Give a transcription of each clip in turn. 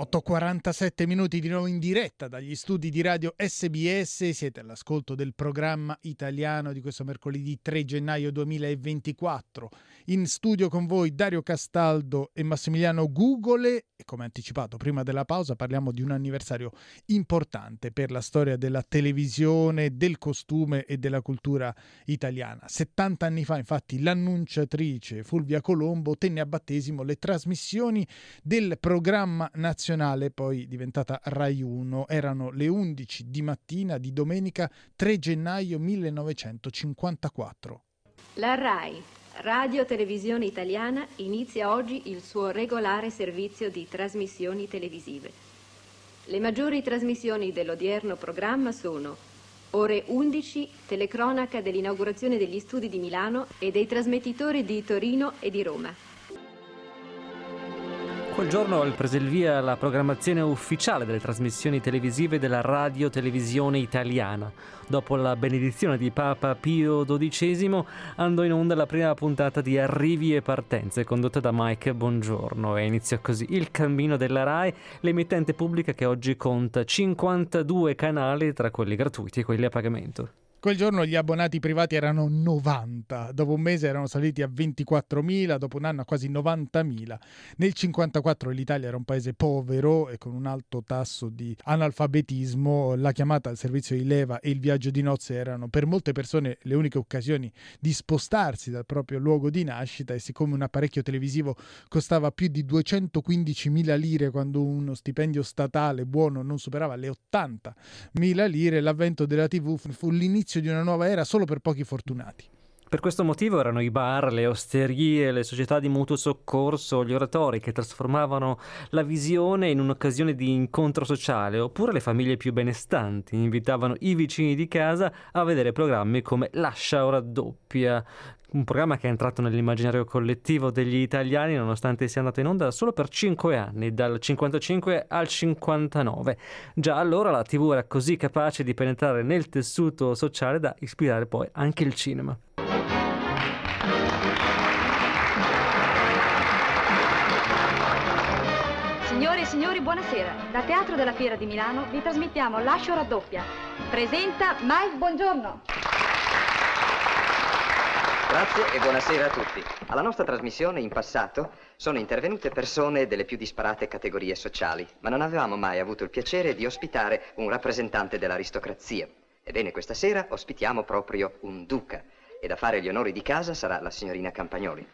8.47 minuti di nuovo in diretta dagli studi di radio SBS, siete all'ascolto del programma italiano di questo mercoledì 3 gennaio 2024. In studio con voi Dario Castaldo e Massimiliano Gugole e come anticipato prima della pausa parliamo di un anniversario importante per la storia della televisione, del costume e della cultura italiana. 70 anni fa infatti l'annunciatrice Fulvia Colombo tenne a battesimo le trasmissioni del programma nazionale nazionale, poi diventata Rai 1, erano le 11 di mattina di domenica 3 gennaio 1954. La Rai, Radio Televisione Italiana, inizia oggi il suo regolare servizio di trasmissioni televisive. Le maggiori trasmissioni dell'odierno programma sono Ore 11, telecronaca dell'inaugurazione degli studi di Milano e dei trasmettitori di Torino e di Roma. Quel giorno il prese il via la programmazione ufficiale delle trasmissioni televisive della radio televisione italiana. Dopo la benedizione di Papa Pio XII andò in onda la prima puntata di Arrivi e Partenze condotta da Mike Bongiorno e iniziò così il cammino della RAI, l'emittente pubblica che oggi conta 52 canali tra quelli gratuiti e quelli a pagamento. Quel giorno gli abbonati privati erano 90, dopo un mese erano saliti a 24.000, dopo un anno a quasi 90.000. Nel 1954 l'Italia era un paese povero e con un alto tasso di analfabetismo, la chiamata al servizio di leva e il viaggio di nozze erano per molte persone le uniche occasioni di spostarsi dal proprio luogo di nascita e siccome un apparecchio televisivo costava più di 215.000 lire quando uno stipendio statale buono non superava le 80.000 lire, l'avvento della TV fu l'inizio l'inizio di una nuova era solo per pochi fortunati. Per questo motivo erano i bar, le osterie, le società di mutuo soccorso, gli oratori che trasformavano la visione in un'occasione di incontro sociale, oppure le famiglie più benestanti invitavano i vicini di casa a vedere programmi come Lascia o raddoppia, un programma che è entrato nell'immaginario collettivo degli italiani nonostante sia andato in onda solo per 5 anni, dal 55 al 59. Già allora la TV era così capace di penetrare nel tessuto sociale da ispirare poi anche il cinema. Signore e signori, buonasera. Da Teatro della Fiera di Milano vi trasmettiamo Lascio raddoppia. Presenta Mike Buongiorno. Grazie e buonasera a tutti. Alla nostra trasmissione in passato sono intervenute persone delle più disparate categorie sociali, ma non avevamo mai avuto il piacere di ospitare un rappresentante dell'aristocrazia. Ebbene, questa sera ospitiamo proprio un duca ed a fare gli onori di casa sarà la signorina Campagnoli.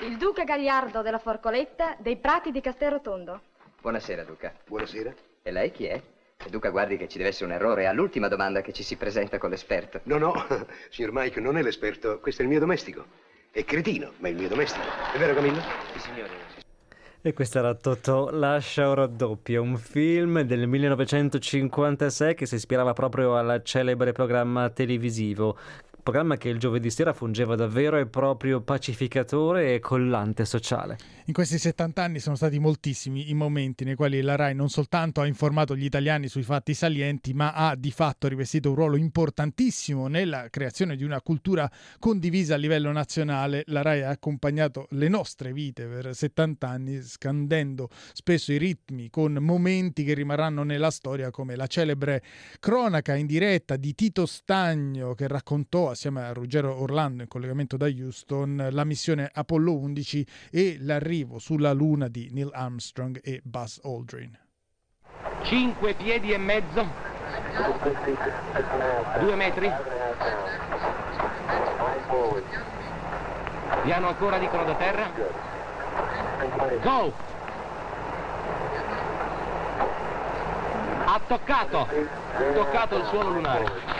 Il duca Gagliardo della Forcoletta dei Prati di Castelrotondo. Buonasera, duca. Buonasera. E lei chi è? E Duca, guardi che ci deve essere un errore. All'ultima domanda che ci si presenta con l'esperto. No, no, signor Mike, non è l'esperto, questo è il mio domestico. È cretino, ma è il mio domestico. È vero, Camillo? Sì, signore. E questo era Totò Lascia o raddoppia, un film del 1956 che si ispirava proprio al celebre programma televisivo programma che il giovedì sera fungeva da vero e proprio pacificatore e collante sociale. In questi 70 anni sono stati moltissimi i momenti nei quali la RAI non soltanto ha informato gli italiani sui fatti salienti, ma ha di fatto rivestito un ruolo importantissimo nella creazione di una cultura condivisa a livello nazionale. La RAI ha accompagnato le nostre vite per 70 anni, scandendo spesso i ritmi con momenti che rimarranno nella storia, come la celebre cronaca in diretta di Tito Stagno che raccontò assieme a Ruggero Orlando in collegamento da Houston la missione Apollo 11 e l'arrivo sulla Luna di Neil Armstrong e Buzz Aldrin. 5 piedi e mezzo, 2 metri, piano ancora dicono da terra, go! Ha toccato, toccato il suolo lunare.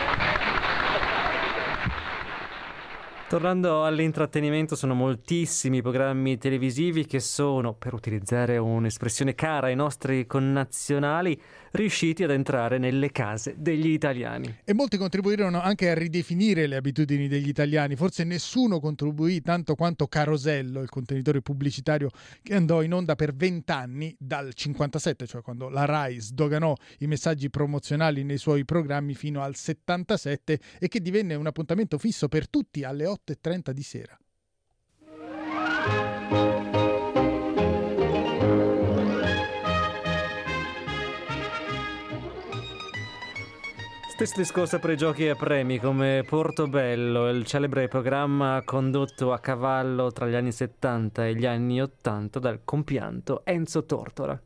Tornando all'intrattenimento, sono moltissimi i programmi televisivi che sono, per utilizzare un'espressione cara ai nostri connazionali, riusciti ad entrare nelle case degli italiani. E molti contribuirono anche a ridefinire le abitudini degli italiani. Forse nessuno contribuì tanto quanto Carosello, il contenitore pubblicitario che andò in onda per vent'anni, dal 57, cioè quando la RAI sdoganò i messaggi promozionali nei suoi programmi, fino al 77 e che divenne un appuntamento fisso per tutti alle 8 8.30 di sera. Stesso discorso per i giochi a premi come Portobello, il celebre programma condotto a cavallo tra gli anni 70 e gli anni 80 dal compianto Enzo Tortora.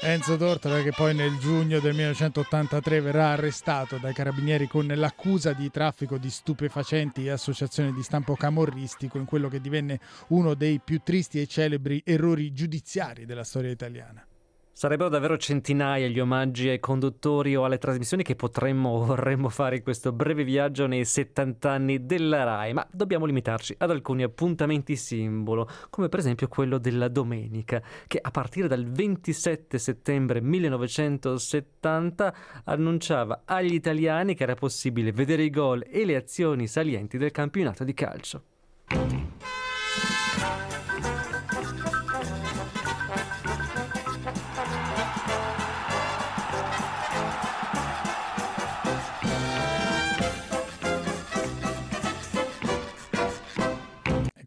Enzo Tortora che poi nel giugno del 1983 verrà arrestato dai carabinieri con l'accusa di traffico di stupefacenti e associazione di stampo camorristico in quello che divenne uno dei più tristi e celebri errori giudiziari della storia italiana. Sarebbero davvero centinaia gli omaggi ai conduttori o alle trasmissioni che potremmo o vorremmo fare in questo breve viaggio nei 70 anni della RAI, ma dobbiamo limitarci ad alcuni appuntamenti simbolo, come per esempio quello della domenica, che a partire dal 27 settembre 1970 annunciava agli italiani che era possibile vedere i gol e le azioni salienti del campionato di calcio.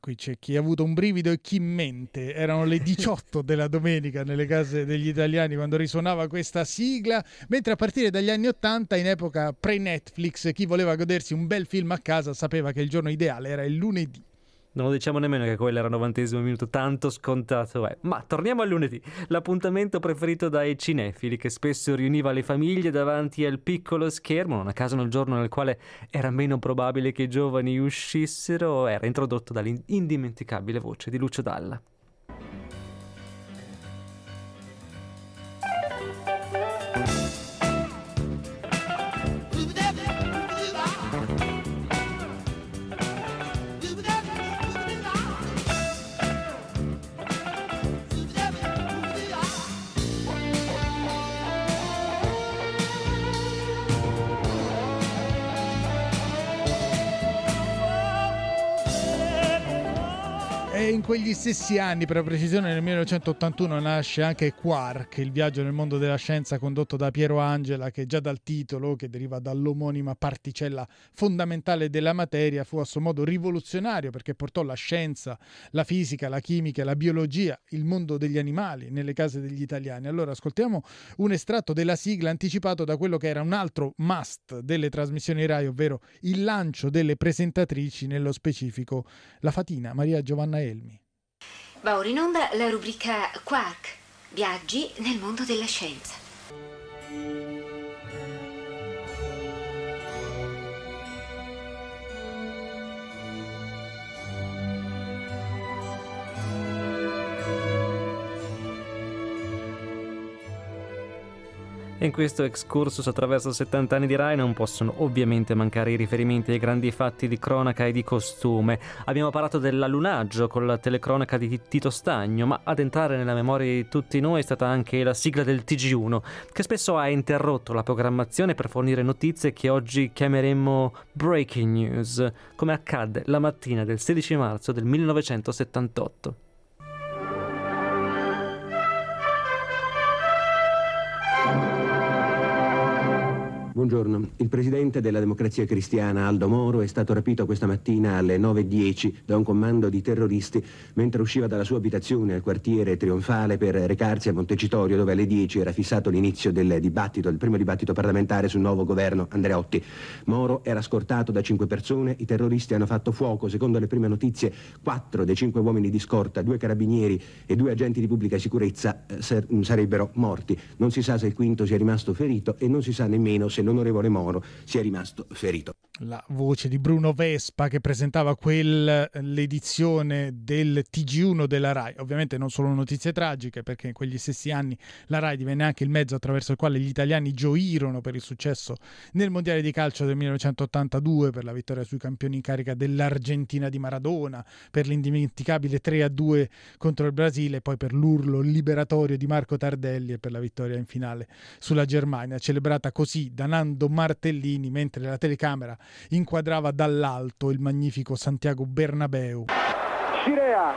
Qui c'è chi ha avuto un brivido e chi mente. Erano le 18 della domenica nelle case degli italiani quando risuonava questa sigla, mentre a partire dagli anni 80, in epoca pre-Netflix, chi voleva godersi un bel film a casa sapeva che il giorno ideale era il lunedì. Non lo diciamo nemmeno che quello era il novantesimo minuto, tanto scontato è. Ma torniamo al lunedì, l'appuntamento preferito dai cinefili che spesso riuniva le famiglie davanti al piccolo schermo, non a caso nel giorno nel quale era meno probabile che i giovani uscissero, era introdotto dall'indimenticabile voce di Lucio Dalla. In quegli stessi anni, per la precisione nel 1981, nasce anche Quark, il viaggio nel mondo della scienza condotto da Piero Angela, che già dal titolo, che deriva dall'omonima particella fondamentale della materia, fu a suo modo rivoluzionario perché portò la scienza, la fisica, la chimica, la biologia, il mondo degli animali nelle case degli italiani. Allora ascoltiamo un estratto della sigla anticipato da quello che era un altro must delle trasmissioni RAI, ovvero il lancio delle presentatrici, nello specifico la fatina Maria Giovanna Elmi. Va ora in onda la rubrica Quark, viaggi nel mondo della scienza. In questo excursus attraverso 70 anni di Rai non possono ovviamente mancare i riferimenti ai grandi fatti di cronaca e di costume. Abbiamo parlato dell'allunaggio con la telecronaca di Tito Stagno, ma ad entrare nella memoria di tutti noi è stata anche la sigla del TG1, che spesso ha interrotto la programmazione per fornire notizie che oggi chiameremmo breaking news, come accadde la mattina del 16 marzo del 1978. Buongiorno. Il presidente della Democrazia Cristiana, Aldo Moro, è stato rapito questa mattina alle 9.10 da un comando di terroristi mentre usciva dalla sua abitazione al quartiere Trionfale per recarsi a Montecitorio dove alle 10 era fissato l'inizio del dibattito, il primo dibattito parlamentare sul nuovo governo Andreotti. Moro era scortato da cinque persone, i terroristi hanno fatto fuoco, secondo le prime notizie, quattro dei cinque uomini di scorta, due carabinieri e due agenti di pubblica sicurezza eh, sarebbero morti. Non si sa se il quinto sia rimasto ferito e non si sa nemmeno se l'onorevole Moro sia rimasto ferito. La voce di Bruno Vespa che presentava quell'edizione del TG1 della RAI. Ovviamente non solo notizie tragiche, perché in quegli stessi anni la RAI divenne anche il mezzo attraverso il quale gli italiani gioirono per il successo nel Mondiale di calcio del 1982, per la vittoria sui campioni in carica dell'Argentina di Maradona, per l'indimenticabile 3-2 contro il Brasile, poi per l'urlo liberatorio di Marco Tardelli e per la vittoria in finale sulla Germania, celebrata così da Nando Martellini, mentre la telecamera inquadrava dall'alto il magnifico Santiago Bernabeu. Scirea,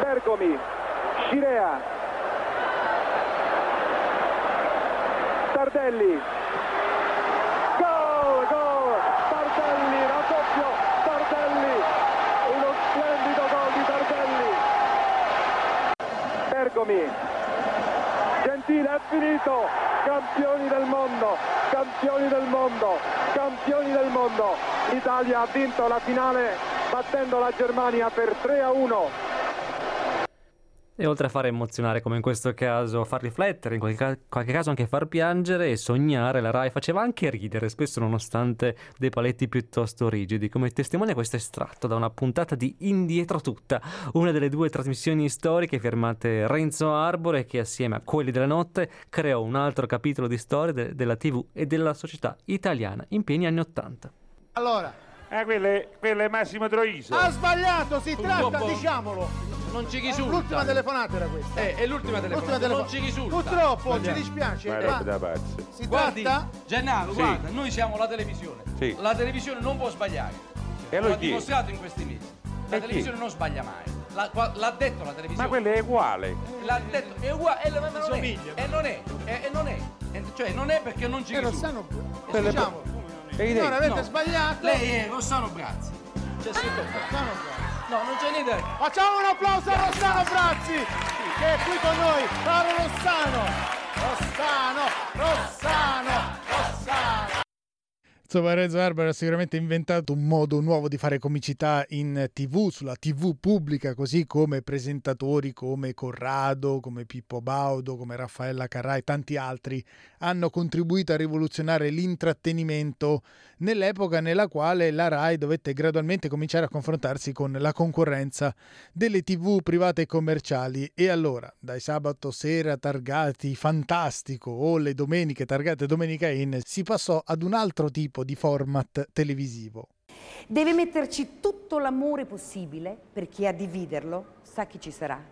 Bergomi, Scirea. Tardelli. Gol, gol. Tardelli, raddoppio. Tardelli. Uno splendido gol di Tardelli. Bergomi. Gentile, è finito. Campioni del mondo. Campioni del mondo. Campioni del mondo. L'Italia ha vinto la finale battendo la Germania per 3 a 1. E oltre a far emozionare, come in questo caso, far riflettere, in qualche, ca- qualche, caso anche far piangere e sognare, la Rai faceva anche ridere, spesso nonostante dei paletti piuttosto rigidi, come testimonia questo estratto da una puntata di Indietro Tutta, una delle due trasmissioni storiche firmate Renzo Arbore che assieme a Quelli della Notte creò un altro capitolo di storia de- della TV e della società italiana in pieni anni Ottanta. Allora, Ah, quello è, quello è Massimo Troiso. ha sbagliato, si tratta, diciamolo. Non ci risulta. L'ultima telefonata era questa. Eh, è l'ultima telefonata. telefo- Non ci risulta. Purtroppo, ci Sbagliato. dispiace. Ma ma da pazzi. si Guardi, tratta Gennaro, Sì. guarda, noi siamo la televisione. Sì. La televisione non può sbagliare. E allora L'ha chi dimostrato in questi mesi. La E chi? televisione non sbaglia mai. La- qua- l'ha detto la televisione. Ma quello è uguale. L'ha detto, è uguale, e, non è, e non è, e, e non è, E- cioè non è perché non ci Eh, risulta. Rossano, Quello è- diciamo, E signora, avete No. sbagliato. Lei è Rossano Brazzi. C'è scritto. Rossano Brazzi. No, non c'è niente. Facciamo un applauso a Rossano Brazzi, che è qui con noi. Caro Rossano, Rossano, Rossano. Insomma, Renzo Arbor ha sicuramente inventato un modo nuovo di fare comicità in tv, sulla tv pubblica, così come presentatori come Corrado, come Pippo Baudo, come Raffaella Carrà e tanti altri hanno contribuito a rivoluzionare l'intrattenimento nell'epoca nella quale la RAI dovette gradualmente cominciare a confrontarsi con la concorrenza delle tv private e commerciali. E allora dai sabato sera targati fantastico o le domeniche targate domenica in si passò ad un altro tipo di format televisivo. Deve metterci tutto l'amore possibile perché a dividerlo sa chi ci sarà.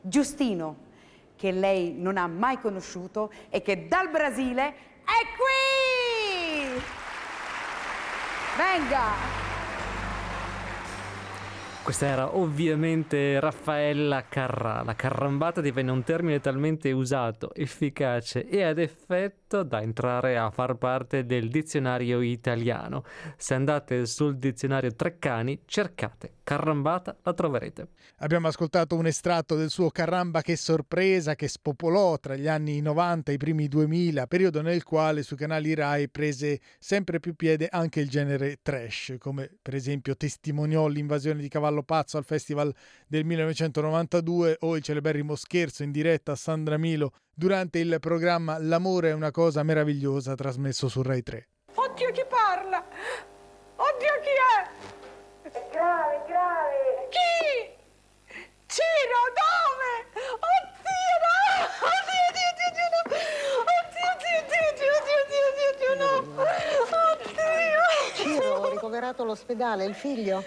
Giustino, che lei non ha mai conosciuto e che dal Brasile è qui! Venga! Questa era ovviamente Raffaella Carrà. La carrambata divenne un termine talmente usato, efficace e ad effetto da entrare a far parte del dizionario italiano. Se andate sul dizionario Treccani, cercate carrambata, la troverete. Abbiamo ascoltato un estratto del suo Caramba che sorpresa che spopolò tra gli anni 90 e i primi 2000, periodo nel quale sui canali Rai prese sempre più piede anche il genere trash, come per esempio testimoniò l'invasione di Cavallo Pazzo al Festival del 1992 o il celeberrimo scherzo in diretta a Sandra Milo durante il programma L'amore è una cosa meravigliosa trasmesso su Rai 3. Oddio chi parla? Oddio chi è? È grave, grave. Chi? Ciro, dove? Oddio no! Oddio, oddio, oddio, oddio, no! Oddio, oddio, oddio, oddio, oddio, oddio, no! Oddio! Ciro, ricoverato all'ospedale, il figlio?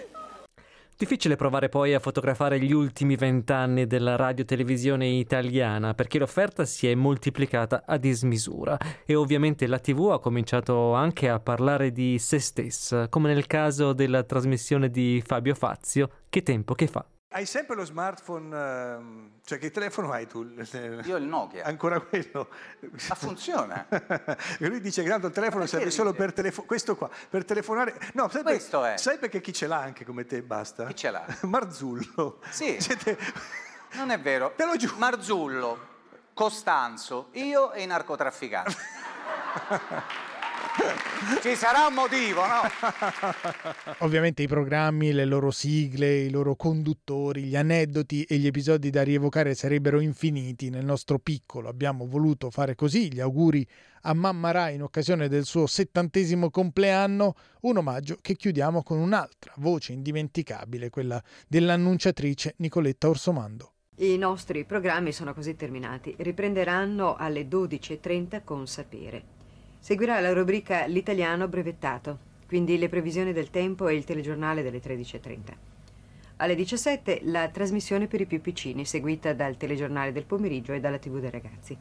Difficile provare poi a fotografare gli ultimi vent'anni della radio-televisione italiana perché l'offerta si è moltiplicata a dismisura e ovviamente la TV ha cominciato anche a parlare di se stessa, come nel caso della trasmissione di Fabio Fazio, Che tempo che fa. Hai sempre lo smartphone, ehm, cioè che telefono hai tu? Io il Nokia. Ancora quello? Ma funziona. Lui dice che tanto il telefono serve solo per telefonare. Questo qua, per telefonare. No, sai, per- Questo è. sai perché chi ce l'ha anche come te basta? Chi ce l'ha? Marzullo. Sì. Siete- Non è vero. Te lo giuro. Marzullo, Costanzo, io e i narcotrafficanti. Ci sarà un motivo, no? Ovviamente i programmi, le loro sigle, i loro conduttori, gli aneddoti e gli episodi da rievocare sarebbero infiniti. Nel nostro piccolo abbiamo voluto fare così, gli auguri a Mamma Rai in occasione del suo settantesimo compleanno, un omaggio che chiudiamo con un'altra voce indimenticabile, quella dell'annunciatrice Nicoletta Orsomando. I nostri programmi sono così terminati. Riprenderanno alle 12.30 con Sapere. Seguirà la rubrica L'italiano brevettato, quindi le previsioni del tempo e il telegiornale delle 13.30. Alle 17 la trasmissione per i più piccini, seguita dal telegiornale del pomeriggio e dalla TV dei ragazzi.